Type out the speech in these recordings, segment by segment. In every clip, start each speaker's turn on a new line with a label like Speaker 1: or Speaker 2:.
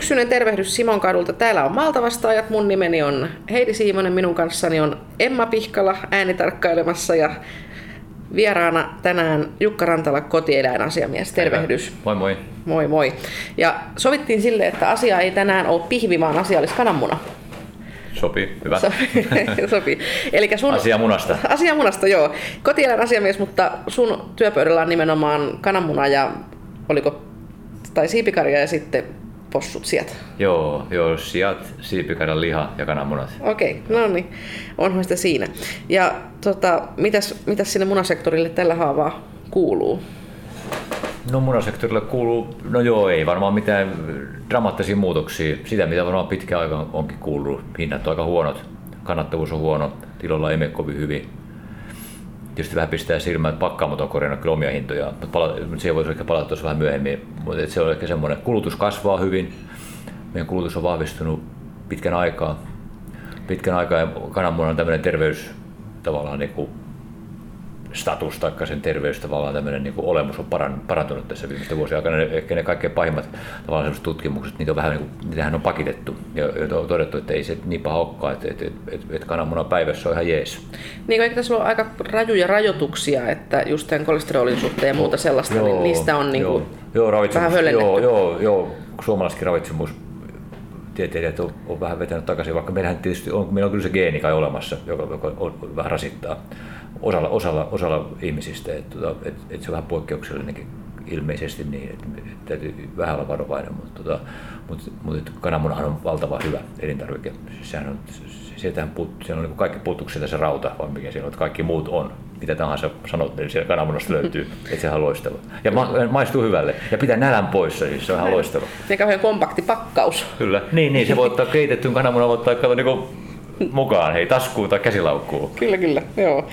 Speaker 1: Syksyinen tervehdys Simon kadulta. Täällä on Malta vastaajat. Mun nimeni on Heidi Siimonen. Minun kanssani on Emma Pihkala äänitarkkailemassa ja vieraana tänään Jukka Rantala, kotieläinasiamies. Tervehdys.
Speaker 2: Moi moi.
Speaker 1: Moi moi. Ja sovittiin sille, että asia ei tänään ole pihvi, vaan asia olisi kananmuna.
Speaker 2: Sopii, hyvä.
Speaker 1: Sopii. Sopii. Elikkä sun...
Speaker 2: Asia munasta.
Speaker 1: Asia munasta, joo. Kotieläin asiamies, mutta sun työpöydällä on nimenomaan kananmuna ja oliko, tai siipikarja ja sitten possut sieltä.
Speaker 2: Joo, joo, sijat, siipikarjan liha ja kananmunat.
Speaker 1: Okei, okay, no niin, onhan sitä siinä. Ja tota, mitäs, mitäs sinne munasektorille tällä haavaa kuuluu?
Speaker 2: No munasektorille kuuluu, no joo, ei varmaan mitään dramaattisia muutoksia. Sitä, mitä varmaan pitkä aika onkin kuullut. Hinnat on aika huonot, kannattavuus on huono, tilolla ei mene kovin hyvin. Tietysti vähän pistää silmään, että pakkaamot on korjannut kyllä omia hintoja, mutta pala- siihen voisi ehkä palata tuossa vähän myöhemmin. Mutta se on ehkä semmoinen, kulutus kasvaa hyvin. Meidän kulutus on vahvistunut pitkän aikaa. Pitkän aikaa ja kananmunan tämmöinen terveys tavallaan niin kuin status tai sen terveys tavallaan tämmöinen niin olemus on parantunut tässä viimeisten vuosien aikana. Ehkä ne kaikkein pahimmat tavallaan tutkimukset, niitä on vähän niin kuin, niitähän on pakitettu ja, ja on todettu, että ei se niin paha olekaan, että, että, että, että, että kananmunan päivässä on ihan jees.
Speaker 1: Niin eikö tässä ole aika rajuja rajoituksia, että just tämän kolesterolin suhteen ja muuta sellaista, niin joo, niin niistä on niin kuin joo, joo, vähän höllennetty?
Speaker 2: Joo, joo, joo, suomalaiskin ravitsemus tieteilijät on, on, vähän vetänyt takaisin, vaikka meillähän tietysti on, meillä on kyllä se geeni kai olemassa, joka, joka on, vähän rasittaa osalla, osalla, osalla ihmisistä, että, että, että, että se on vähän poikkeuksellinenkin ilmeisesti niin, että, että täytyy vähän olla varovainen, mutta, tota, mutta, mutta kananmunahan on valtava hyvä elintarvike. Siis sehän on, sieltähän put, siellä on niin kaikki puuttuuko se rauta, vai mikä siellä on, että kaikki muut on. Mitä tahansa sanot, niin siellä kananmunasta löytyy, että se on loistava. Ja ma, maistuu hyvälle. Ja pitää nälän poissa, siis se on ihan loistava.
Speaker 1: Ja kauhean kompakti pakkaus.
Speaker 2: Kyllä. Niin, niin se voi ottaa keitettyn kananmunan, voi ottaa kato, niin kuin mukaan, hei taskuun tai käsilaukkuun.
Speaker 1: Kyllä, kyllä, joo.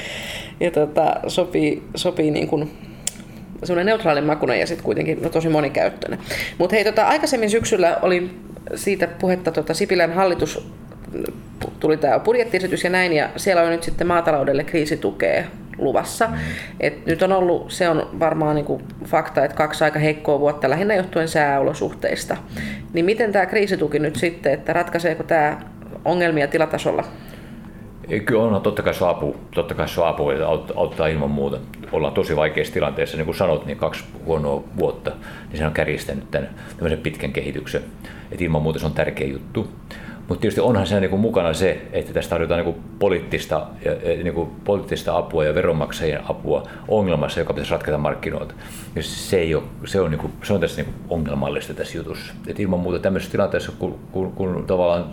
Speaker 1: Ja tota, sopii, sopii niin kuin semmoinen neutraalin makunen ja sitten kuitenkin no, tosi monikäyttöinen. Mutta hei, tota, aikaisemmin syksyllä oli siitä puhetta tota, Sipilän hallitus tuli tämä budjettiesitys ja näin, ja siellä on nyt sitten maataloudelle kriisitukea luvassa. Et nyt on ollut, se on varmaan niinku fakta, että kaksi aika heikkoa vuotta lähinnä johtuen sääolosuhteista. Niin miten tämä kriisituki nyt sitten, että ratkaiseeko tämä ongelmia tilatasolla?
Speaker 2: Kyllä onhan totta kai se apu, totta kai apu että auttaa ilman muuta. Ollaan tosi vaikeassa tilanteessa, niin kuin sanot, niin kaksi huonoa vuotta, niin se on kärjistänyt tämän tämmöisen pitkän kehityksen. Että ilman muuta se on tärkeä juttu. Mutta tietysti onhan siinä niin mukana se, että tästä tarjotaan niin poliittista, niin kuin poliittista apua ja veronmaksajien apua ongelmassa, joka pitäisi ratketa markkinoilta. Ja se, ei ole, se, on, niin kuin, se on tässä niin ongelmallista tässä jutussa. Et ilman muuta tämmöisessä tilanteessa, kun, kun, kun tavallaan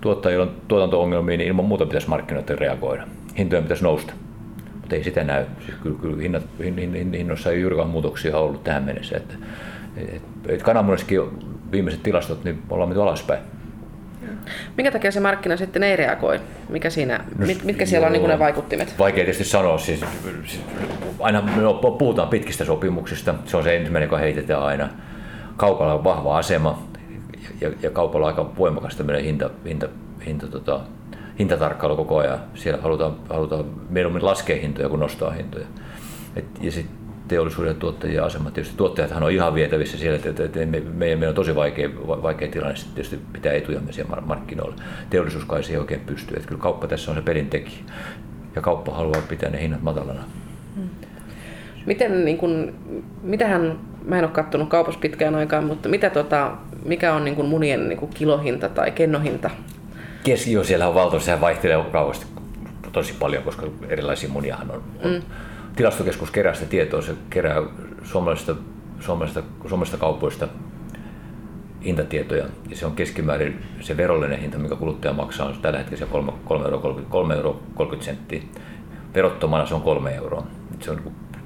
Speaker 2: tuottajilla on tuotanto-ongelmia, niin ilman muuta pitäisi markkinoiden reagoida. Hintojen pitäisi nousta, mutta ei sitä näy. Siis kyllä, kyllä hinnat, hinnoissa ei juurikaan muutoksia ollut tähän mennessä. Että, et, et kananmunassakin viimeiset tilastot, niin ollaan menty alaspäin.
Speaker 1: Minkä takia se markkina sitten ei reagoi? Mikä siinä, no, mit, mitkä siellä joo, on niin ne vaikuttimet?
Speaker 2: Vaikea tietysti sanoa. Siis, siis, aina no, puhutaan pitkistä sopimuksista. Se on se ensimmäinen, joka heitetään aina. Kaupalla on vahva asema ja, ja kaupalla on aika voimakas tämmöinen hinta, hinta, hinta, tota, hintatarkkailu koko ajan. Siellä halutaan, halutaan mieluummin laskea hintoja kuin nostaa hintoja. Et, ja sitten teollisuuden tuottajien asema. Tietysti tuottajathan on ihan vietävissä siellä, että, että me, me, meillä on tosi vaikea, vaikea tilanne sitten tietysti pitää etujamme siellä markkinoilla. Teollisuus kai siihen oikein pystyy. Että kyllä kauppa tässä on se pelintekijä. Ja kauppa haluaa pitää ne hinnat matalana. Hmm.
Speaker 1: Miten, niin kun, mitähän, mä en ole katsonut kaupassa pitkään aikaan, mutta mitä tota, mikä on niin kun munien niin kun kilohinta tai kennohinta?
Speaker 2: Keskio siellä on valtava, sehän vaihtelee kauheasti tosi paljon, koska erilaisia muniahan on. Mm. Tilastokeskus kerää sitä tietoa, se kerää suomalaisista, suomalaisista, suomalaisista kaupoista hintatietoja, ja se on keskimäärin se verollinen hinta, mikä kuluttaja maksaa, on tällä hetkellä 3,30 euro, 3 euro 30 senttiä. Verottomana se on 3 euroa. Se on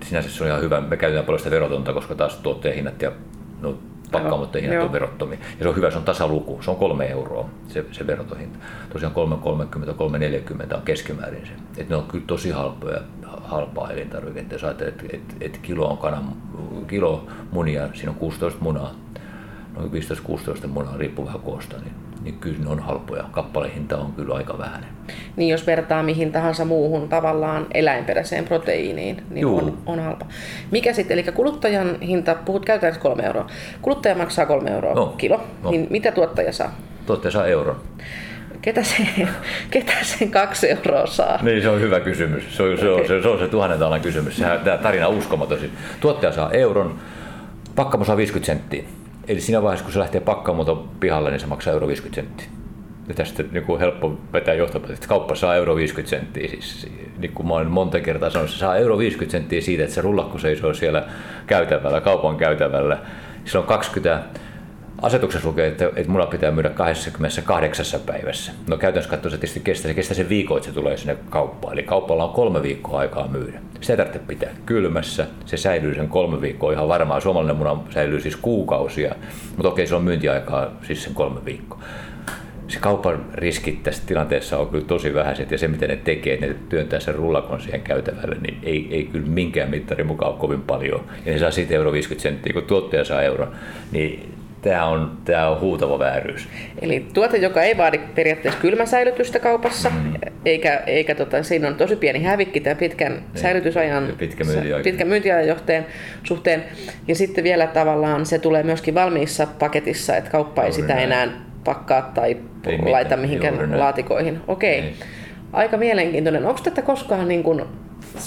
Speaker 2: sinänsä se on ihan hyvä. Me käytetään paljon sitä verotonta, koska taas tuotteen hinnat ja no, pakkaamoiden hinnat on verottomia. Ja se on hyvä, se on tasaluku, se on kolme euroa se, se veroton hinta. Tosiaan 3,30, 3,40 on keskimäärin se. Et ne on kyllä tosi halpoja, halpaa elintarviketta. Jos ajattelee, että et, et kilo on kanan, kilo munia, siinä on 16 munaa, noin 15-16 munaa, riippuu vähän koosta, niin niin kyllä ne on halpoja. Kappalehinta on kyllä aika vähän.
Speaker 1: Niin jos vertaa mihin tahansa muuhun tavallaan eläinperäiseen proteiiniin, niin on, on halpa. Mikä sitten, eli kuluttajan hinta, puhut käytännössä kolme euroa. Kuluttaja maksaa kolme euroa no, kilo, no. niin mitä tuottaja saa?
Speaker 2: Tuottaja saa euron.
Speaker 1: Ketä, se, ketä sen kaksi euroa saa?
Speaker 2: Niin, se on hyvä kysymys. Se on se, okay. se, se, on se tuhannen talan kysymys. Sehän, tämä tarina on uskomaton. Tuottaja saa euron, pakkamo saa 50 senttiä. Eli siinä vaiheessa, kun se lähtee pakkaamuuton pihalle, niin se maksaa euro 50 senttiä. Ja tästä niin kuin helppo vetää johtopäätös, että kauppa saa euro 50 senttiä. Siis, niin kuin mä olen monta kertaa sanonut, se saa euro 50 senttiä siitä, että se rullakko seisoo siellä käytävällä, kaupan käytävällä. On 20 asetuksessa lukee, että, että muna pitää myydä 28 päivässä. No käytännössä katsoen se tietysti kestää, se kestää sen viikon, että se tulee sinne kauppaan. Eli kauppalla on kolme viikkoa aikaa myydä. Sitä ei tarvitse pitää kylmässä, se säilyy sen kolme viikkoa ihan varmaan. Suomalainen muna säilyy siis kuukausia, mutta okei, se on myyntiaikaa siis sen kolme viikkoa se kaupan riskit tässä tilanteessa on kyllä tosi vähäiset ja se mitä ne tekee, että ne työntää sen rullakon siihen käytävälle, niin ei, ei kyllä minkään mittarin mukaan kovin paljon. Ja ne saa siitä euro 50 senttiä, kun tuottaja saa euron. Niin tämä on, tämä on huutava vääryys.
Speaker 1: Eli tuote, joka ei vaadi periaatteessa kylmäsäilytystä kaupassa, mm. eikä, eikä tota, siinä on tosi pieni hävikki tämän pitkän niin. säilytysajan,
Speaker 2: pitkä myyntiajan.
Speaker 1: pitkän myyntiajan johteen, suhteen. Ja sitten vielä tavallaan se tulee myöskin valmiissa paketissa, että kauppa ei sitä näin. enää pakkaa tai ei laita mihinkään laatikoihin. Okei. Okay. Aika mielenkiintoinen. Onko tätä koskaan niin kuin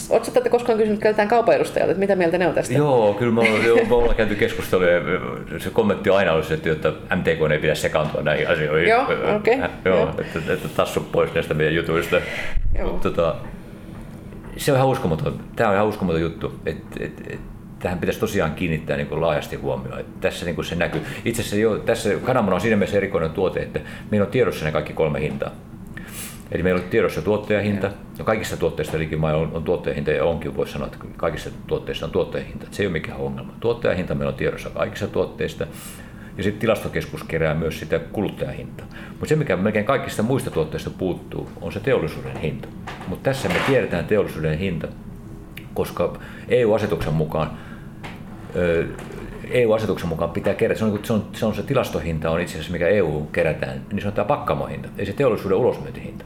Speaker 1: Oletko tätä koskaan kysynyt keltään kaupan edustajalta, että mitä mieltä ne on tästä?
Speaker 2: Joo, kyllä me ollaan, joo, me ollaan käyty keskustelua ja se kommentti on aina ollut että, että MTK ei pidä sekaantua näihin asioihin.
Speaker 1: Joo, okei. Okay,
Speaker 2: joo, joo. Että, että tassu pois näistä meidän jutuista. Joo. Tota, se on ihan uskomaton. Tämä on ihan uskomaton juttu. Että, että, että tähän pitäisi tosiaan kiinnittää niin laajasti huomioon. Että tässä niin se näkyy. Itse asiassa jo, tässä kananmuna on siinä mielessä erikoinen tuote, että meillä on tiedossa ne kaikki kolme hintaa. Eli meillä on tiedossa tuottajahinta, ja kaikissa tuotteissa eli on, on tuottajahinta, ja onkin voisi sanoa, että kaikissa tuotteissa on tuottajahinta. Se ei ole mikään ongelma. Tuottajahinta meillä on tiedossa kaikissa tuotteissa, ja sitten tilastokeskus kerää myös sitä kuluttajahintaa. Mutta se, mikä melkein kaikista muista tuotteista puuttuu, on se teollisuuden hinta. Mutta tässä me tiedetään teollisuuden hinta, koska EU-asetuksen mukaan EU-asetuksen mukaan pitää kerätä, se on, se on, se on se tilastohinta, on itse asiassa mikä EU kerätään, niin se on tämä pakkamohinta, ei se teollisuuden ulosmyyntihinta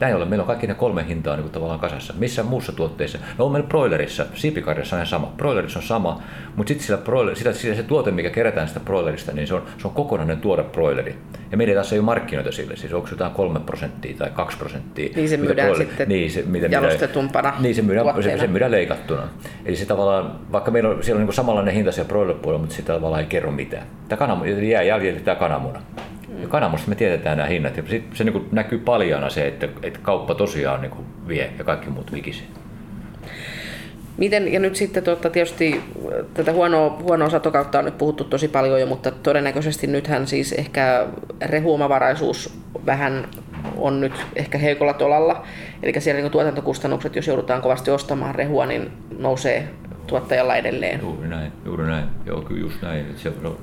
Speaker 2: näin ollen meillä on kaikki ne kolme hintaa niin kuin tavallaan kasassa. Missä muussa tuotteessa? No on meillä broilerissa, siipikarjassa on ihan sama. Broilerissa on sama, mutta sitten sillä, broiler, sitä, sillä se tuote, mikä kerätään sitä broilerista, niin se on, se on kokonainen tuore broileri. Ja meidän taas ei ole markkinoita sille, siis onko jotain 3 prosenttia tai 2 prosenttia.
Speaker 1: Niin se myydään broiler, sitten niin, se, mitä, jalostetumpana
Speaker 2: Niin se myydään, se, se myydään leikattuna. Eli se tavallaan, vaikka meillä on, siellä on niin samanlainen hinta siellä broiler mutta sitä tavallaan ei kerro mitään. Tämä kananmuna, jää jäljelle tämä kananmuna. Ja kananmunasta me tiedetään nämä hinnat ja sit se niin näkyy paljana se, että, että kauppa tosiaan niin vie ja kaikki muut vikisee.
Speaker 1: Miten, ja nyt sitten tuota, tietysti tätä huonoa, huonoa satokautta on nyt puhuttu tosi paljon jo, mutta todennäköisesti nythän siis ehkä rehuomavaraisuus vähän on nyt ehkä heikolla tolalla. Eli siellä niin tuotantokustannukset, jos joudutaan kovasti ostamaan rehua, niin nousee tuottajalla edelleen.
Speaker 2: Juuri näin, juuri näin. Joo, kyllä just näin. Että se, no,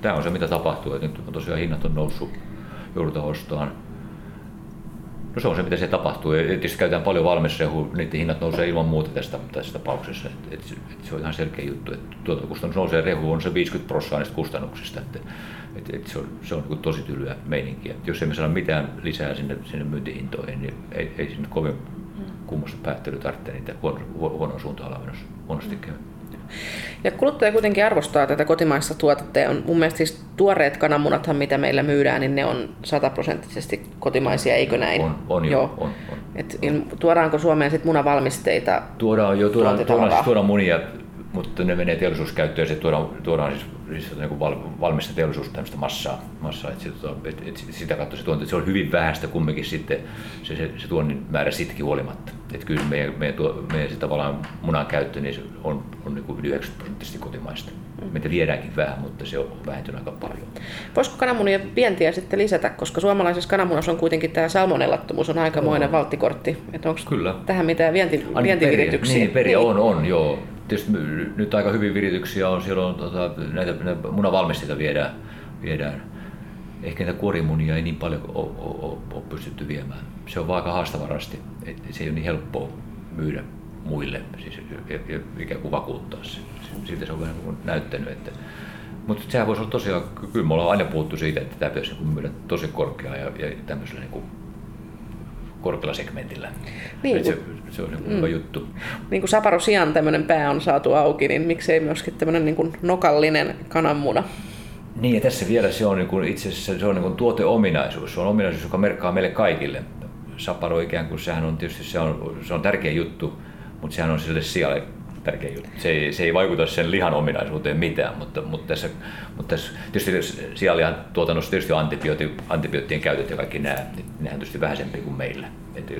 Speaker 2: tämä on se, mitä tapahtuu, että nyt tosiaan hinnat on noussut, joudutaan ostamaan. No se on se, mitä se tapahtuu. Ja tietysti käytetään paljon valmisrehu, niiden hinnat nousee ilman muuta tästä, tässä tapauksessa. Et, et, et se on ihan selkeä juttu, että tuotantokustannus nousee, rehu on se 50 prosenttia kustannuksista. Että, et, et se on, se on niin tosi tylyä meininkiä. Et jos emme saa mitään lisää sinne, sinne myyntihintoihin, niin ei, ei sinne kovin kummasta päättely tarvitse niitä huono, huonoa suuntaan menossa huonosti käy.
Speaker 1: Ja kuluttaja kuitenkin arvostaa tätä kotimaista tuotetta ja on mun mielestä siis tuoreet kananmunathan, mitä meillä myydään, niin ne on sataprosenttisesti kotimaisia, eikö näin?
Speaker 2: On, on jo, Joo. on. on,
Speaker 1: Et on. Tuodaanko Suomeen sitten munavalmisteita?
Speaker 2: Tuodaan jo, tuodaan, tuodaan, tuodaan munia, mutta ne menee teollisuuskäyttöön ja sitten tuodaan, tuodaan siis, siis niin val, valmista teollisuus tämmöistä massaa. massaa että sit, et, et, sitä kautta se tuonti, se on hyvin vähäistä kumminkin sitten se, se, se tuonnin määrä sittenkin huolimatta. Että kyllä meidän, meidän, tuo, meidän se tavallaan munan käyttö niin se on, on niin kuin yli 90 prosenttisesti kotimaista. Mm. Meitä viedäänkin vähän, mutta se on vähentynyt aika paljon.
Speaker 1: Voisiko kananmunien vientiä sitten lisätä, koska suomalaisessa kananmunassa on kuitenkin tämä salmonellattomuus on aikamoinen no. valttikortti. Että onko Kyllä. tähän mitään vienti, vientivirityksiä?
Speaker 2: Niin, periä niin. on, on, joo. Tietysti nyt aika hyvin virityksiä on, siellä on tota, näitä, näitä munavalmisteita viedään, viedään ehkä näitä kuorimunia ei niin paljon ole, pystytty viemään. Se on vaan aika haastavarasti, että se ei ole niin helppoa myydä muille, siis ikään kuin vakuuttaa se. Siltä se on vähän niin näyttänyt, että Mutta sehän voisi olla tosiaan, kyllä me ollaan aina puhuttu siitä, että tämä pitäisi niin myydä tosi korkeaa ja, ja tämmöisellä niin kuin korkealla segmentillä. Niin, se, se on mm. hyvä juttu.
Speaker 1: Niin kuin Saparosian tämmöinen pää on saatu auki, niin miksei myöskin tämmöinen niin kuin nokallinen kananmuna?
Speaker 2: Niin, ja tässä vielä se on niin kuin, itse asiassa se on niin kuin tuoteominaisuus. Se on ominaisuus, joka merkkaa meille kaikille. Saparo ikään kuin, sehän on tietysti se on, se on tärkeä juttu, mutta sehän on sille sijalle tärkeä juttu. Se ei, se ei vaikuta sen lihan ominaisuuteen mitään, mutta, mutta, tässä, mutta tässä tietysti sianlihan tuotannossa tietysti antibiootti, antibioottien käytöt ja kaikki nämä, niin nehän on tietysti vähäisempi kuin meillä. Et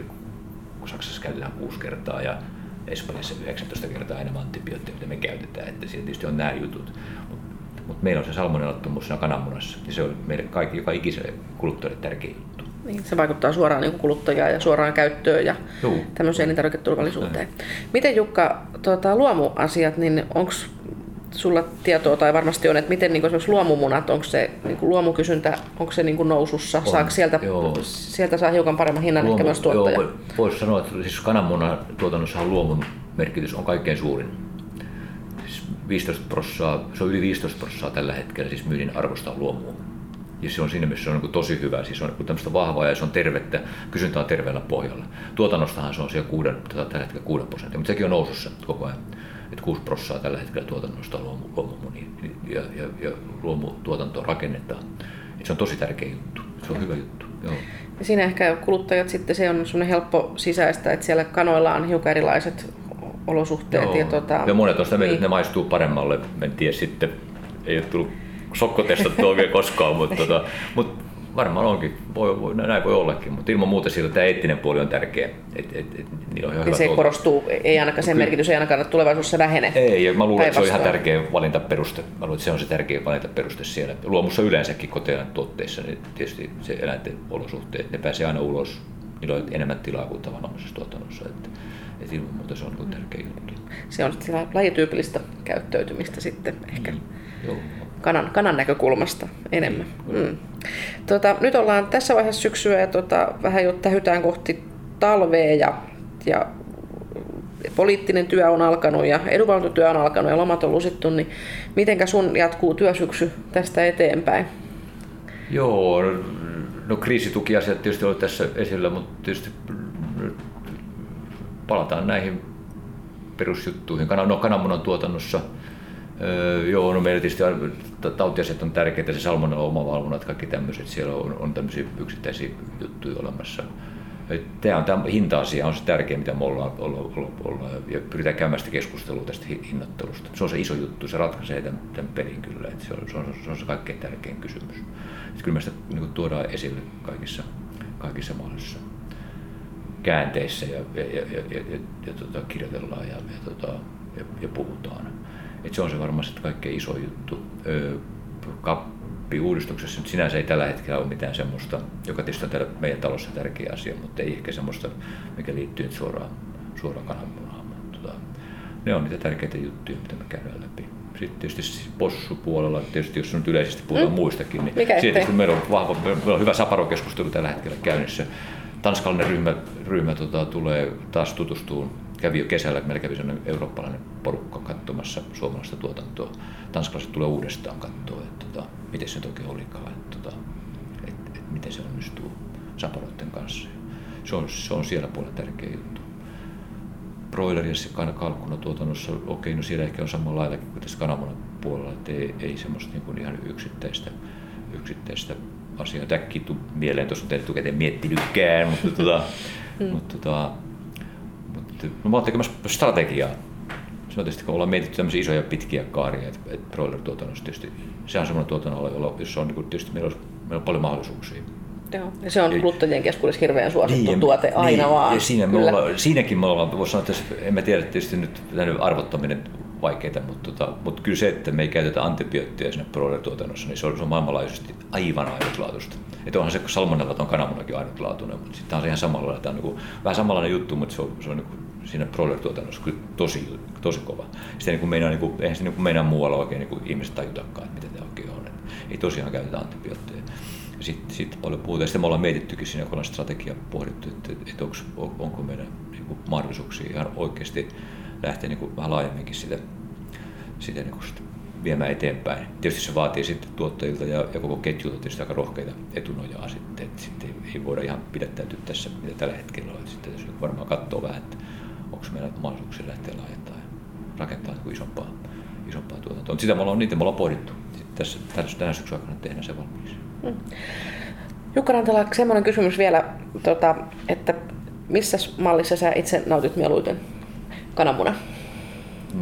Speaker 2: kun Saksassa käytetään kuusi kertaa ja Espanjassa 19 kertaa enemmän antibiootteja, mitä me käytetään, että siellä tietysti on nämä jutut. Mutta mut meillä on se salmonellattomuus siinä kananmunassa, niin se on meille kaikki, joka ikiselle kuluttajalle tärkeä juttu.
Speaker 1: Niin, se vaikuttaa suoraan niin kuluttajaan ja suoraan käyttöön ja Juu. tämmöiseen elintarviketurvallisuuteen. Miten Jukka, tuota, luomuasiat, niin onko sulla tietoa tai varmasti on, että miten niin esimerkiksi luomumunat, onko se niin kuin luomukysyntä, onko se niin kuin nousussa, on, saako sieltä, sieltä saa hiukan paremman hinnan Luomu, ehkä myös tuottaja? Joo,
Speaker 2: voisi sanoa, että siis kananmunan tuotannossa luomun merkitys on kaikkein suurin. Siis 15 prossaa, se on yli 15 prossaa tällä hetkellä siis myynnin arvosta luomua ja se on siinä mielessä se on niin tosi hyvä, siis on niin tämmöistä vahvaa ja se on tervettä, kysyntä on terveellä pohjalla. Tuotannostahan se on siellä 6, tällä hetkellä 6 prosenttia, mutta sekin on nousussa koko ajan. Että 6 prosenttia tällä hetkellä tuotannosta on luomu, luomumuni ja, ja, ja luomutuotantoa rakennetaan. Et se on tosi tärkeä juttu, se on hyvä juttu. Joo.
Speaker 1: Ja siinä ehkä kuluttajat sitten se on semmoinen helppo sisäistä, että siellä kanoilla on hiukan erilaiset olosuhteet. Joo.
Speaker 2: Ja, tuota, ja monet on sitä niin. että ne maistuu paremmalle, en tiedä sitten, ei ole tullut sokkotestattu oikein koskaan, mutta, tota, mutta varmaan onkin, voi, voi, näin voi ollakin, mutta ilman muuta sillä tämä eettinen puoli on tärkeä. Et, et, et,
Speaker 1: niin on ja se tuolta. korostuu, ei ainakaan sen merkitys ei ainakaan tulevaisuudessa vähene.
Speaker 2: Ei, ja mä luulen, että se on ihan tärkeä valintaperuste. Mä luulen, että se on se tärkeä valintaperuste siellä. Luomussa yleensäkin kotean tuotteissa, niin tietysti se eläinten olosuhteet, ne pääsee aina ulos, niillä on enemmän tilaa kuin tavanomaisessa tuotannossa. Että, että ilman muuta se on tärkeä juttu.
Speaker 1: Se on lajityypillistä käyttäytymistä sitten ehkä. Mm. Joo kanan, kanan näkökulmasta enemmän. Mm. Tota, nyt ollaan tässä vaiheessa syksyä ja tota, vähän jo tähytään kohti talvea ja, ja poliittinen työ on alkanut ja edunvalvontatyö on alkanut ja lomat on lusittu, niin mitenkä sun jatkuu työsyksy tästä eteenpäin?
Speaker 2: Joo, no kriisitukiasiat tietysti oli tässä esillä, mutta tietysti palataan näihin perusjuttuihin. No kananmunan tuotannossa – Öö, joo, no meillä tietysti tautiasiat on tärkeitä, se salmonella omavalvonnat, kaikki tämmöiset, siellä on, on tämmöisiä yksittäisiä juttuja olemassa. Tämä on tämä hinta-asia on se tärkeä, mitä me ollaan, olla, olla, olla, ja pyritään käymään sitä keskustelua tästä hinnoittelusta. Se on se iso juttu, se ratkaisee tämän, tämän pelin kyllä, että se, on, se, on, se on se kaikkein tärkein kysymys. Sitten kyllä me sitä niin kuin, tuodaan esille kaikissa, kaikissa mahdollisissa käänteissä ja, ja, ja, ja, ja, ja, ja tota, kirjoitellaan ja, ja, tota, ja, ja puhutaan. Et se on se varmasti kaikkein iso juttu. Kappi-uudistuksessa nyt sinänsä ei tällä hetkellä ole mitään semmoista, joka tietysti on täällä meidän talossa tärkeä asia, mutta ei ehkä semmoista, mikä liittyy nyt suoraan, suoraan kananmunaan. Tota, ne on niitä tärkeitä juttuja, mitä me käydään läpi. Sitten tietysti siis possupuolella, tietysti jos nyt yleisesti puhutaan mm. muistakin, niin siitä, meillä on, vahva, meillä on hyvä saparokeskustelu tällä hetkellä käynnissä. Tanskalainen ryhmä, ryhmä tota, tulee taas tutustumaan kävi jo kesällä, meillä kävi sellainen eurooppalainen porukka katsomassa suomalaista tuotantoa. Tanskalaiset tulee uudestaan katsoa, että tota, miten se toki olikaan, että, tota, että, että miten se onnistuu saparoiden kanssa. Se on, se on siellä puolella tärkeä juttu. Broilerissa kalkkuna tuotannossa, okei, no siellä ehkä on samalla lailla kuin tässä kananmunan puolella, että ei, ei semmoista niin kuin ihan yksittäistä, yksittäistä asiaa täkkiä mieleen, tuossa on etukäteen miettinytkään, mutta, tota, mm. mutta tota, no mä oon tekemässä strategiaa. Se on tietysti, kun ollaan mietitty tämmöisiä isoja pitkiä kaaria, että, että broiler-tuotannossa tietysti, se on semmoinen tuotannon jolla, jossa on niin tietysti meillä on, meillä on paljon mahdollisuuksia.
Speaker 1: Joo. Ja se on kuluttajien keskuudessa hirveän suosittu niin, tuote aina niin, vaan. Ja
Speaker 2: siinä me ollaan, siinäkin me ollaan, voisi sanoa, että en mä tiedä tietysti nyt arvottaminen vaikeita, mutta, tota, mutta kyllä se, että me ei käytetä antibiootteja sinne broiler-tuotannossa, niin se on, se on maailmanlaajuisesti aivan ainutlaatuista. Että onhan se salmonellaton kananmunakin ainutlaatuinen, mutta sitten on se ihan samalla, tämä on niin kuin, vähän samanlainen juttu, mutta se on, se on niin kuin, siinä broiler-tuotannossa kyllä tosi, tosi kova. Sitten niin meinaa, niin kuin, eihän se niin meinaa muualla oikein niin kuin ihmiset tajutakaan, että mitä tämä oikein on. Että ei tosiaan käytetä antibiootteja. Sitten sit paljon puhutaan. Sitten me ollaan mietittykin siinä, kun ollaan strategia pohdittu, että, että onko, onko meidän niin kuin mahdollisuuksia ihan oikeasti lähteä niin kuin vähän laajemminkin sitä, sitä, niin kuin sitä viemään eteenpäin. Tietysti se vaatii sitten tuottajilta ja, ja koko ketjulta tietysti aika rohkeita etunojaa sitten, että sitten ei voida ihan pidättäytyä tässä, mitä tällä hetkellä on. Sitten jos varmaan katsoo vähän, että onko meillä mahdollisuuksia lähteä laajentamaan ja rakentaa niin isompaa, isompaa tuotantoa. Mutta sitä me ollaan, niitä me ollaan pohdittu. Tässä, tässä tänä syksyn aikana tehdään se valmiiksi. Mm.
Speaker 1: Jukka Rantala, semmoinen kysymys vielä, tota, että missä mallissa sä itse nautit mieluiten kananmuna?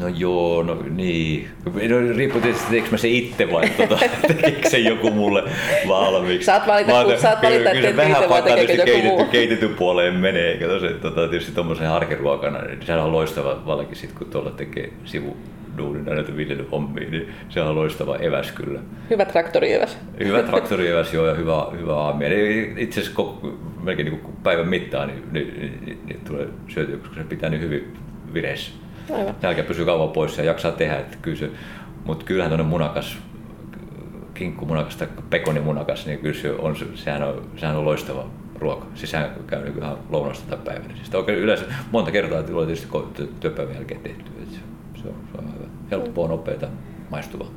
Speaker 2: No joo, no niin. No, riippuu tietysti, teekö mä se itse vai tuota, teekö se joku mulle valmiiksi.
Speaker 1: Saat valita,
Speaker 2: Mä,
Speaker 1: kun, saat valita että
Speaker 2: vähän
Speaker 1: tekeekö joku
Speaker 2: keitetty, keitetty puoleen menee, tos, että tota, tietysti tuommoisen harkiruokana, niin sehän on loistava valki sit, kun tuolla tekee sivu duunina näitä viljelyhommia, niin se on loistava eväs kyllä.
Speaker 1: Hyvä traktorieväs.
Speaker 2: Hyvä traktorieväs joo ja hyvä, hyvä aamia. Niin Itse asiassa melkein niin päivän mittaan niin, niin, niin, niin, niin tulee syötyä, koska se pitää niin hyvin vireessä.
Speaker 1: Aivan.
Speaker 2: Nälkä pysyy kauan poissa ja jaksaa tehdä. Että kyllä se, mutta kyllähän tuonne munakas, kinkkumunakas tai pekonimunakas, niin kyllä se on, sehän, on, sehän on loistava ruoka. Siis sehän käy niin ihan lounasta tai päivänä. Siis oikein yleensä monta kertaa tulee tietysti työpäivän jälkeen tehty. Se, se, on, se on hyvä. Helppoa, nopeata, maistuvaa.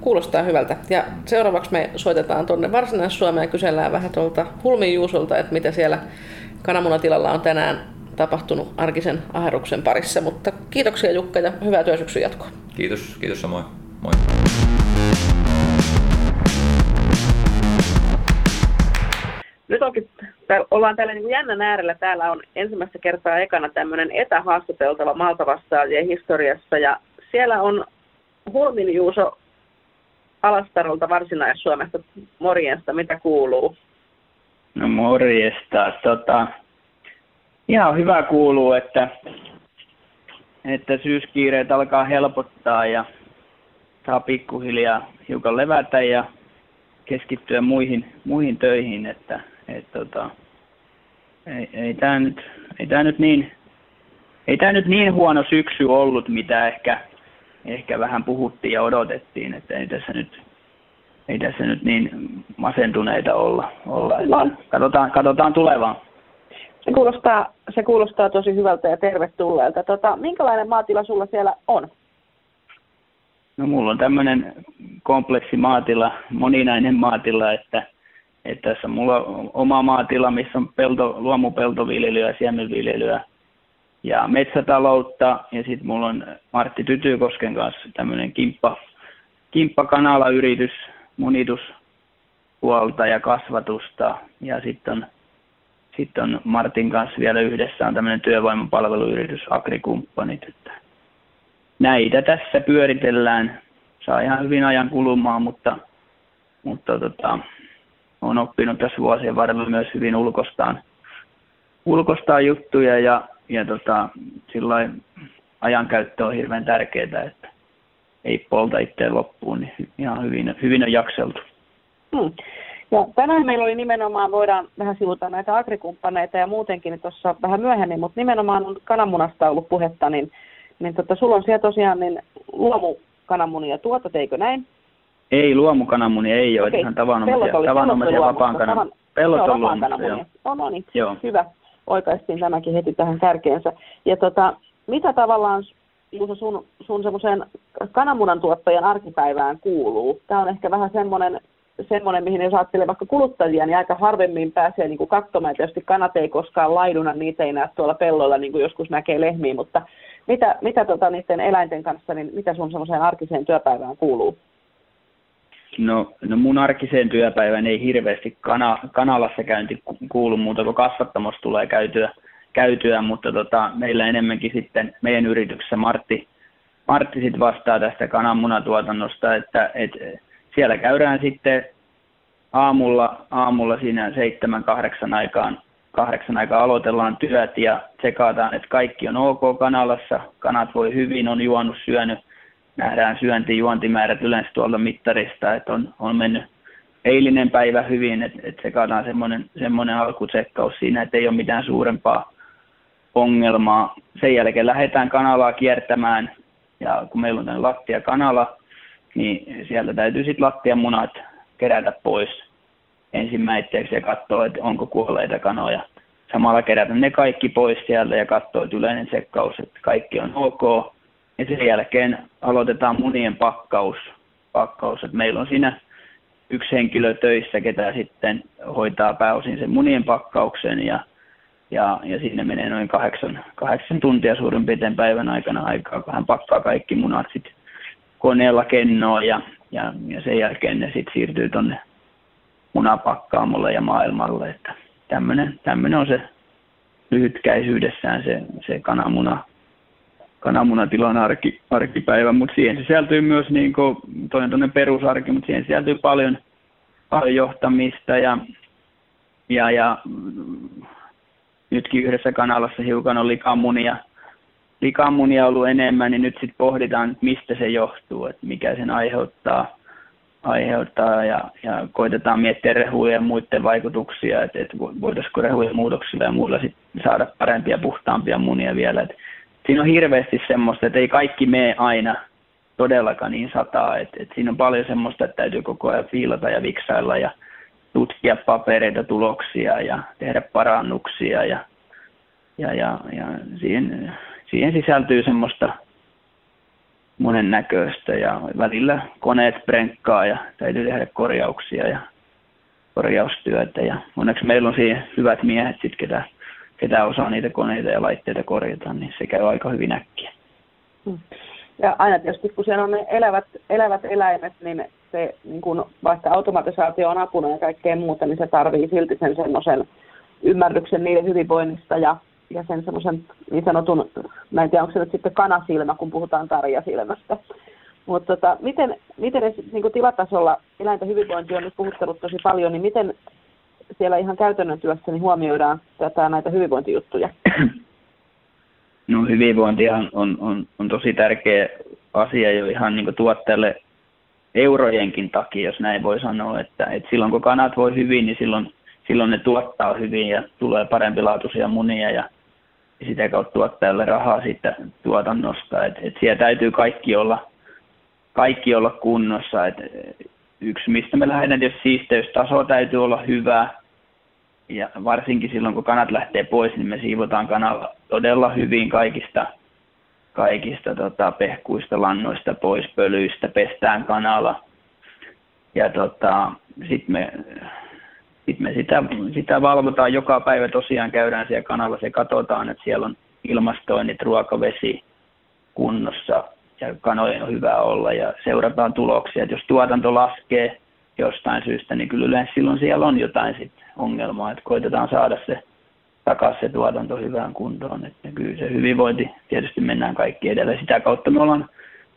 Speaker 1: Kuulostaa hyvältä. Ja seuraavaksi me soitetaan tuonne Varsinais-Suomeen ja kysellään vähän tuolta Hulmin Juusolta, että mitä siellä kananmunatilalla on tänään tapahtunut arkisen aherruksen parissa. Mutta kiitoksia Jukka ja hyvää työsyksyn jatkoa.
Speaker 2: Kiitos, kiitos samoin. Moi.
Speaker 3: nyt onkin, täällä, ollaan täällä niin kuin jännän äärellä. Täällä on ensimmäistä kertaa ekana tämmöinen etähaastateltava Maltavastaajien historiassa. Ja siellä on Hulmin Juuso Alastarolta Varsinais-Suomesta. Morjesta, mitä kuuluu?
Speaker 4: No morjesta. Tota, ihan hyvä kuuluu, että, että syyskiireet alkaa helpottaa ja saa pikkuhiljaa hiukan levätä ja keskittyä muihin, muihin töihin, että et, tota, ei, ei tämä nyt, ei tää nyt niin ei tämä nyt niin huono syksy ollut, mitä ehkä, ehkä vähän puhuttiin ja odotettiin, että ei tässä nyt, ei tässä nyt niin masentuneita olla. olla. Että katsotaan, katsotaan tulevaan.
Speaker 3: Se kuulostaa, se kuulostaa tosi hyvältä ja tervetulleelta. Tota, minkälainen maatila sulla siellä on?
Speaker 4: No mulla on tämmöinen kompleksi maatila, moninainen maatila, että, että tässä mulla on oma maatila, missä on pelto, luomupeltoviljelyä, siemenviljelyä ja metsätaloutta. Ja sitten mulla on Martti Tytykosken kanssa tämmöinen kimppa, kimppakanala-yritys, munituspuolta ja kasvatusta. Ja sitten on, sit on Martin kanssa vielä yhdessä on tämmöinen työvoimapalveluyritys, Agrikumppanit. Että näitä tässä pyöritellään. Saa ihan hyvin ajan kulumaan, mutta, mutta tota, olen oppinut tässä vuosien varrella myös hyvin ulkostaan, ulkostaan juttuja ja, ja tota, silloin ajankäyttö on hirveän tärkeää, että ei polta itseään loppuun, niin ihan hyvin, hyvin on jakseltu.
Speaker 3: Hmm. Ja tänään meillä oli nimenomaan, voidaan vähän sivuta näitä agrikumppaneita ja muutenkin tuossa vähän myöhemmin, mutta nimenomaan on kananmunasta ollut puhetta, niin, niin tota, sulla on siellä tosiaan niin luomukananmunia tuotat, eikö näin?
Speaker 4: Ei, luomukananmunia ei ole,
Speaker 3: Okei.
Speaker 4: ihan tavanomaisia,
Speaker 3: oli-
Speaker 4: tavanomaisia vapaan kanan.
Speaker 3: luomu-
Speaker 4: Pellot
Speaker 3: Joo,
Speaker 4: on
Speaker 3: kananmunia.
Speaker 4: joo.
Speaker 3: No, no niin,
Speaker 4: Joo.
Speaker 3: hyvä. Oikaistiin tämäkin heti tähän kärkeensä. Ja tota, mitä tavallaan Juuso, sun, sun semmoiseen kananmunan tuottajan arkipäivään kuuluu? Tämä on ehkä vähän semmoinen, semmoinen mihin jos ajattelee vaikka kuluttajia, niin aika harvemmin pääsee niin kuin katsomaan. Tietysti kanat ei koskaan laiduna, niitä ei näe tuolla pelloilla, niin kuin joskus näkee lehmiä, mutta mitä, mitä tota, niiden eläinten kanssa, niin mitä sun semmoiseen arkiseen työpäivään kuuluu?
Speaker 4: No, no mun arkiseen työpäivään ei hirveästi kana, kanalassa käynti ku- kuulu muuta kuin kasvattamossa tulee käytyä, käytyä mutta tota, meillä enemmänkin sitten meidän yrityksessä Martti, Martti sit vastaa tästä kananmunatuotannosta, että et, siellä käydään sitten aamulla, aamulla siinä seitsemän, kahdeksan aikaan, kahdeksan aikaan aloitellaan työt ja tsekataan, että kaikki on ok kanalassa, kanat voi hyvin, on juonut, syönyt, nähdään syönti, juontimäärät yleensä tuolta mittarista, että on, on mennyt eilinen päivä hyvin, että, että tsekataan semmoinen, semmoinen alkutsekkaus siinä, että ei ole mitään suurempaa ongelmaa. Sen jälkeen lähdetään kanalaa kiertämään ja kun meillä on tämmöinen lattiakanala, niin sieltä täytyy sitten lattiamunat kerätä pois ensimmäiseksi ja katsoa, että onko kuolleita kanoja. Samalla kerätä ne kaikki pois sieltä ja katsoa, että yleinen tsekkaus, että kaikki on ok. ja sen jälkeen aloitetaan munien pakkaus. pakkaus. Et meillä on siinä yksi henkilö töissä, ketä sitten hoitaa pääosin sen munien pakkauksen ja, ja, ja sinne menee noin kahdeksan, kahdeksan tuntia suurin piirtein päivän aikana aikaa, kun hän pakkaa kaikki munat sitten koneella kennoon ja, ja, ja sen jälkeen ne sitten siirtyy tuonne munapakkaamolle ja maailmalle. Että tämmöinen, tämmöinen on se lyhytkäisyydessään se, se kananmuna, kananmunatilan arki, arkipäivä, mutta siihen sisältyy myös niin kuin, toinen perusarki, mutta siihen sisältyy paljon, paljon johtamista ja, ja, ja nytkin yhdessä kanalassa hiukan on likamunia, likamunia ollut enemmän, niin nyt sitten pohditaan, mistä se johtuu, että mikä sen aiheuttaa, aiheuttaa ja, ja koitetaan miettiä rehujen ja muiden vaikutuksia, että, että voitaisiinko rehujen muutoksilla ja muilla sit saada parempia, puhtaampia munia vielä. Että siinä on hirveästi semmoista, että ei kaikki mene aina todellakaan niin sataa, että, että siinä on paljon semmoista, että täytyy koko ajan fiilata ja viksailla ja tutkia papereita, tuloksia ja tehdä parannuksia ja, ja, ja, ja siihen, siihen sisältyy semmoista monennäköistä ja välillä koneet prenkkaa ja täytyy tehdä korjauksia ja korjaustyötä ja onneksi meillä on siihen hyvät miehet sit, ketä, ketä osaa niitä koneita ja laitteita korjata, niin se käy aika hyvin äkkiä.
Speaker 3: Hmm. Ja aina tietysti kun siellä on ne elävät, elävät eläimet, niin se, niin kun, vaikka automatisaatio on apuna ja kaikkea muuta, niin se tarvii silti sen semmoisen ymmärryksen niiden hyvinvoinnista ja ja sen semmoisen niin sanotun, mä en tiedä onko se nyt sitten kanasilmä, kun puhutaan tarjasilmästä. Mutta tota, miten, miten niin kuin tilatasolla eläinten hyvinvointi on nyt puhuttanut tosi paljon, niin miten siellä ihan käytännön työssä niin huomioidaan tätä, näitä hyvinvointijuttuja?
Speaker 4: No hyvinvointihan on, on, on tosi tärkeä asia jo ihan niin tuotteelle eurojenkin takia, jos näin voi sanoa, että, että silloin kun kanat voi hyvin, niin silloin, silloin ne tuottaa hyvin ja tulee parempilaatuisia munia ja sitä kautta tuottajalle rahaa siitä tuotannosta. Et, et siellä täytyy kaikki olla, kaikki olla kunnossa. Et yksi, mistä me lähdetään, jos siisteystaso täytyy olla hyvä. Ja varsinkin silloin, kun kanat lähtee pois, niin me siivotaan kanalla todella hyvin kaikista, kaikista tota, pehkuista, lannoista pois, pölyistä, pestään kanalla. Ja tota, sitten me sitten me sitä, sitä valvotaan joka päivä tosiaan, käydään siellä kanalla ja katsotaan, että siellä on ilmastoinnit, ruokavesi kunnossa ja kanojen on hyvä olla ja seurataan tuloksia. Et jos tuotanto laskee jostain syystä, niin kyllä yleensä silloin siellä on jotain sit ongelmaa, että koitetaan saada se takaisin se tuotanto hyvään kuntoon. Että kyllä se hyvinvointi, tietysti mennään kaikki edellä. Sitä kautta me ollaan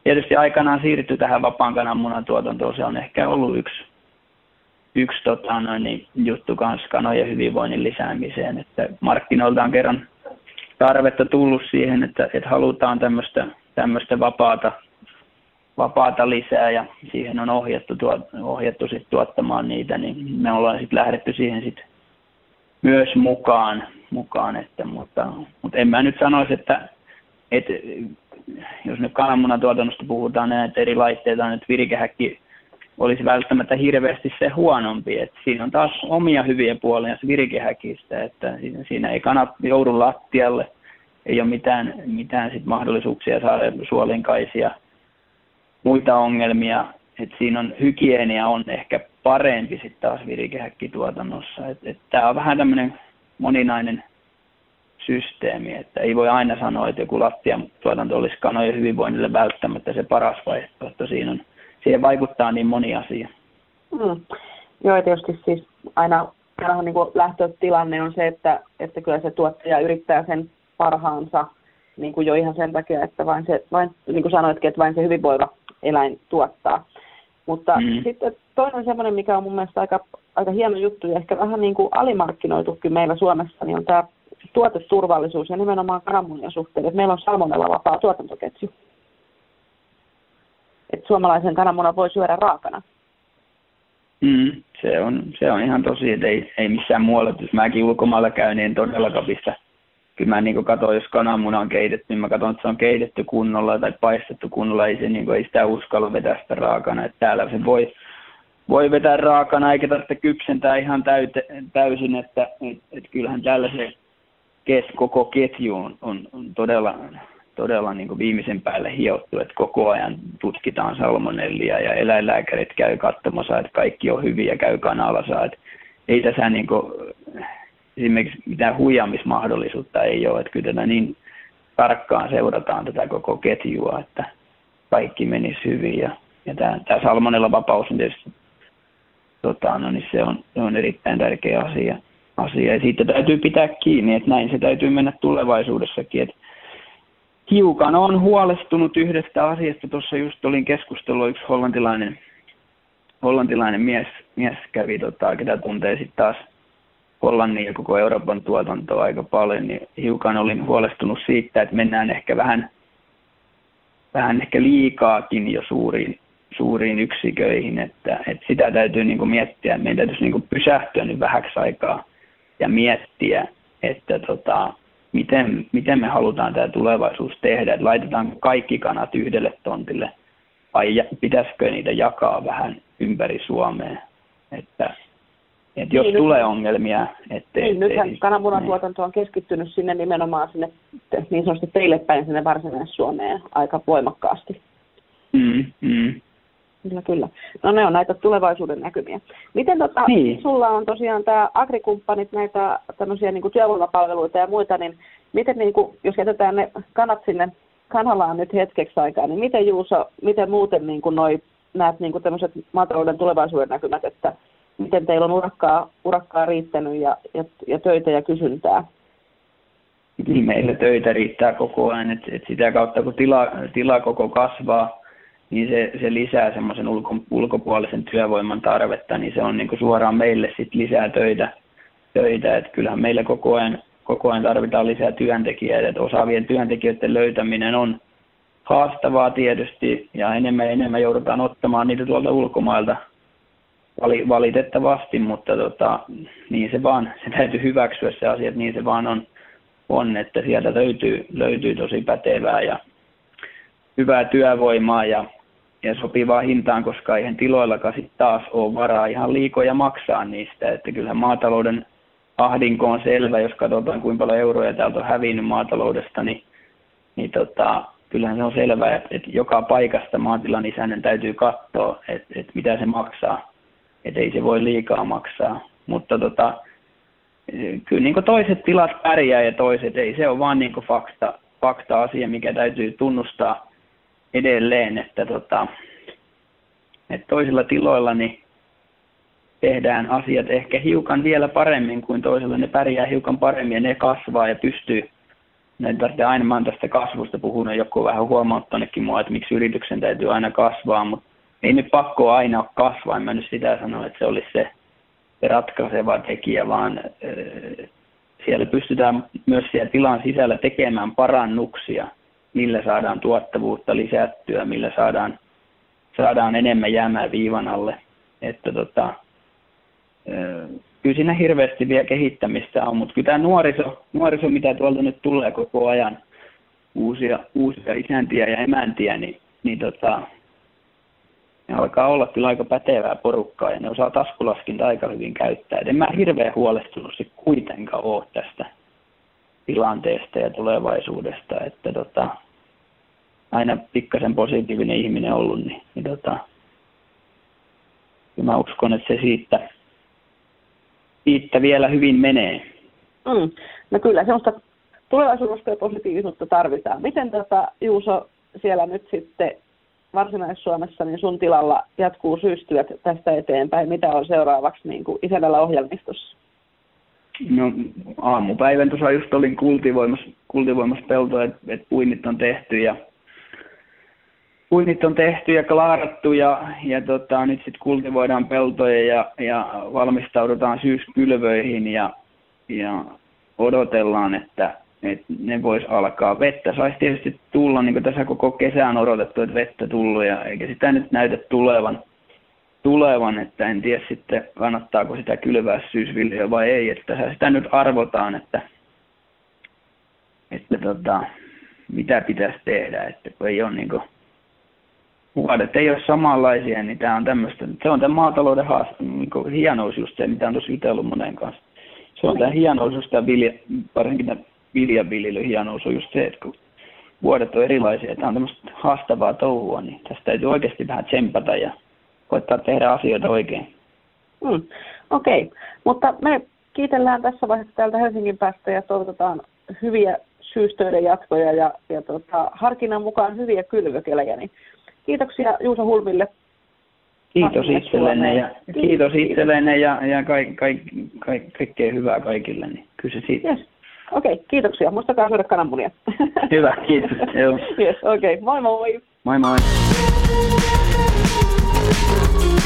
Speaker 4: tietysti aikanaan siirrytty tähän vapaan kananmunan tuotantoon. Se on ehkä ollut yksi yksi tota, noin, niin, juttu kanssa kanojen hyvinvoinnin lisäämiseen, että markkinoilta on kerran tarvetta tullut siihen, että, että halutaan tämmöistä, tämmöistä vapaata, vapaata lisää ja siihen on ohjattu, tuot, ohjattu sit tuottamaan niitä, niin me ollaan sitten lähdetty siihen sit myös mukaan, mukaan että, mutta, mutta en mä nyt sanoisi, että, että jos nyt kananmunatuotannosta puhutaan, niin näitä eri laitteita on, että virikehäkki olisi välttämättä hirveästi se huonompi. Et siinä on taas omia hyviä puolia virikehäkistä, että siinä ei kanat joudu lattialle, ei ole mitään, mitään sit mahdollisuuksia saada suolinkaisia muita ongelmia. Et siinä on hygienia on ehkä parempi sitten taas virikehäkkituotannossa. Tämä on vähän tämmöinen moninainen systeemi, että ei voi aina sanoa, että joku lattian tuotanto olisi kanojen hyvinvoinnille välttämättä se paras vaihtoehto. Siinä on siihen vaikuttaa niin moni asia.
Speaker 3: Mm. Joo, tietysti siis aina, aina niin kuin lähtötilanne on se, että, että kyllä se tuottaja yrittää sen parhaansa niin kuin jo ihan sen takia, että vain se, vain, niin kuin sanoitkin, että vain se hyvinvoiva eläin tuottaa. Mutta mm. sitten toinen semmoinen, mikä on mun mielestä aika, aika hieno juttu ja ehkä vähän niin kuin alimarkkinoitukin meillä Suomessa, niin on tämä tuoteturvallisuus ja nimenomaan kananmunien suhteen, että meillä on salmonella vapaa tuotantoketju että suomalaisen kananmunan voi syödä raakana.
Speaker 4: Mm, se, on, se on ihan tosi, että ei, ei missään muualla. Jos mäkin ulkomailla käyn, niin en todellakaan pistä. Kyllä mä niin katson, jos kananmuna on keitetty, niin mä katson, että se on keitetty kunnolla tai paistettu kunnolla. Ei, se, niin kuin, ei sitä uskalla vetää sitä raakana. Että täällä se voi, voi vetää raakana eikä tarvitse kypsentää ihan täyte, täysin. Että et, et kyllähän täällä se kes, koko ketju on, on, on todella todella niin kuin viimeisen päälle hiottu, että koko ajan tutkitaan salmonellia ja eläinlääkärit käy katsomassa, että kaikki on hyvin ja käy kanalassa. Että ei tässä niin kuin, esimerkiksi mitään huijamismahdollisuutta ei ole, että kyllä tätä niin tarkkaan seurataan tätä koko ketjua, että kaikki menisi hyvin ja, ja tämä, tämä salmonella vapaus on tietysti tota, no niin se, on, se on erittäin tärkeä asia, asia. Ja siitä täytyy pitää kiinni, että näin se täytyy mennä tulevaisuudessakin. Että hiukan on huolestunut yhdestä asiasta. Tuossa just olin keskustelua yksi hollantilainen, hollantilainen mies, mies kävi, tota, ketä tuntee sitten taas Hollannin ja koko Euroopan tuotantoa aika paljon, niin hiukan olin huolestunut siitä, että mennään ehkä vähän, vähän ehkä liikaakin jo suuriin, suuriin yksiköihin, että, että sitä täytyy niin kuin miettiä, meidän täytyisi niin kuin pysähtyä nyt vähäksi aikaa ja miettiä, että tota, miten, miten me halutaan tämä tulevaisuus tehdä, että laitetaan kaikki kanat yhdelle tontille vai pitäisikö niitä jakaa vähän ympäri Suomea, että et jos niin, tulee nyt, ongelmia, ettei...
Speaker 3: Niin, nythän niin. kananmunatuotanto on keskittynyt sinne nimenomaan sinne niin sanotusti teille päin sinne Varsinais-Suomeen aika voimakkaasti.
Speaker 4: Mm, mm.
Speaker 3: Kyllä, kyllä. No ne on näitä tulevaisuuden näkymiä. Miten tota, niin. sulla on tosiaan tämä agrikumppanit, näitä tämmöisiä niin työvoimapalveluita ja muita, niin miten niin kuin, jos jätetään ne kanat sinne kanalaan nyt hetkeksi aikaa, niin miten Juuso, miten muuten niin kuin noi, näet niin kuin tämmöiset maatalouden tulevaisuuden näkymät, että miten teillä on urakkaa, urakkaa riittänyt ja, ja, ja töitä ja kysyntää?
Speaker 4: Niin meillä töitä riittää koko ajan, että et sitä kautta kun tila, tila koko kasvaa, niin se, se lisää semmoisen ulko, ulkopuolisen työvoiman tarvetta, niin se on niin suoraan meille sit lisää töitä, töitä. että kyllähän meillä koko ajan, koko ajan tarvitaan lisää työntekijöitä, että osaavien työntekijöiden löytäminen on haastavaa tietysti ja enemmän ja enemmän joudutaan ottamaan niitä tuolta ulkomailta valitettavasti, mutta tota, niin se vaan, se täytyy hyväksyä se asia, että niin se vaan on, on että sieltä löytyy, löytyy tosi pätevää ja hyvää työvoimaa ja, ja sopivaa hintaan, koska eihän tiloillakaan sitten taas ole varaa ihan liikoja maksaa niistä, että kyllähän maatalouden ahdinko on selvä, jos katsotaan kuinka paljon euroja täältä on hävinnyt maataloudesta, niin, niin tota, kyllähän se on selvä, että, että joka paikasta maatilan isännän täytyy katsoa, että, että mitä se maksaa että ei se voi liikaa maksaa. Mutta tota, kyllä niin toiset tilat pärjää ja toiset ei. Se on vaan niin fakta, fakta-asia, mikä täytyy tunnustaa edelleen, että, tota, että toisilla tiloilla niin tehdään asiat ehkä hiukan vielä paremmin kuin toisilla. Ne pärjää hiukan paremmin ja ne kasvaa ja pystyy ne tarvitsee aina, mä tästä kasvusta puhunut, joku vähän huomauttanutkin mua, että miksi yrityksen täytyy aina kasvaa, mutta ei nyt pakko aina ole kasvaa, en mä nyt sitä sano, että se olisi se, se ratkaiseva tekijä, vaan äh, siellä pystytään myös siellä tilan sisällä tekemään parannuksia, millä saadaan tuottavuutta lisättyä, millä saadaan, saadaan enemmän jäämään viivan alle. Että tota, kyllä siinä hirveästi vielä kehittämistä on, mutta kyllä tämä nuoriso, nuoriso, mitä tuolta nyt tulee koko ajan, uusia, uusia isäntiä ja emäntiä, niin, niin tota, ne alkaa olla kyllä aika pätevää porukkaa ja ne osaa taskulaskinta aika hyvin käyttää. Et en mä hirveän huolestunut kuitenkaan ole tästä tilanteesta ja tulevaisuudesta, että tota, aina pikkasen positiivinen ihminen ollut, niin, niin tota, mä uskon, että se siitä, siitä vielä hyvin menee.
Speaker 3: Mm. No kyllä, semmoista tulevaisuudesta ja positiivisuutta tarvitaan. Miten tota, Juuso siellä nyt sitten Varsinais-Suomessa, niin sun tilalla jatkuu syystyöt tästä eteenpäin. Mitä on seuraavaksi niin kuin isännällä ohjelmistossa?
Speaker 4: No aamupäivän tuossa just olin kultivoimassa, kultivoimassa peltoa, että et puinnit on tehty ja puinnit on tehty ja klaarattu ja, ja tota, nyt sitten kultivoidaan peltoja ja, ja valmistaudutaan syyskylvöihin ja, ja odotellaan, että että ne vois alkaa. Vettä saisi tietysti tulla, niin kuin tässä koko kesän odotettu, että vettä tullut, ja eikä sitä nyt näytä tulevan, tulevan että en tiedä sitten kannattaako sitä kylvää syysviljaa vai ei, että sitä nyt arvotaan, että, että tota, mitä pitäisi tehdä, että kun ei ole niin kuin, vuodet ei ole samanlaisia, niin tämä on tämmöistä, se on tämän maatalouden haaste, niin hienous just se, mitä on tuossa jutellut monen kanssa. Se on tämä hienous just tämä vilja, varsinkin tämä viljanviljelyn hienous on just se, että kun vuodet on erilaisia. Tämä on tämmöistä haastavaa touhua, niin tästä täytyy oikeasti vähän tsempata ja koittaa tehdä asioita oikein.
Speaker 3: Mm. Okei, okay. mutta me kiitellään tässä vaiheessa täältä Helsingin päästä ja toivotetaan hyviä syystöiden jatkoja ja, ja tota, harkinnan mukaan hyviä kylvökelejä. Niin kiitoksia Juuso Hulmille.
Speaker 4: Kiitos itsellenne ja, kiitos itsellenne ja, ja kaik, kaik, kaik, kaikkea hyvää kaikille. Niin kyllä se siitä.
Speaker 3: Yes. Okei, okay, kiitoksia. Muistakaa syödä kananmunia.
Speaker 4: Hyvä, kiitos.
Speaker 3: Joo. Yes, okei. Okay. Moi moi.
Speaker 4: Moi moi. Música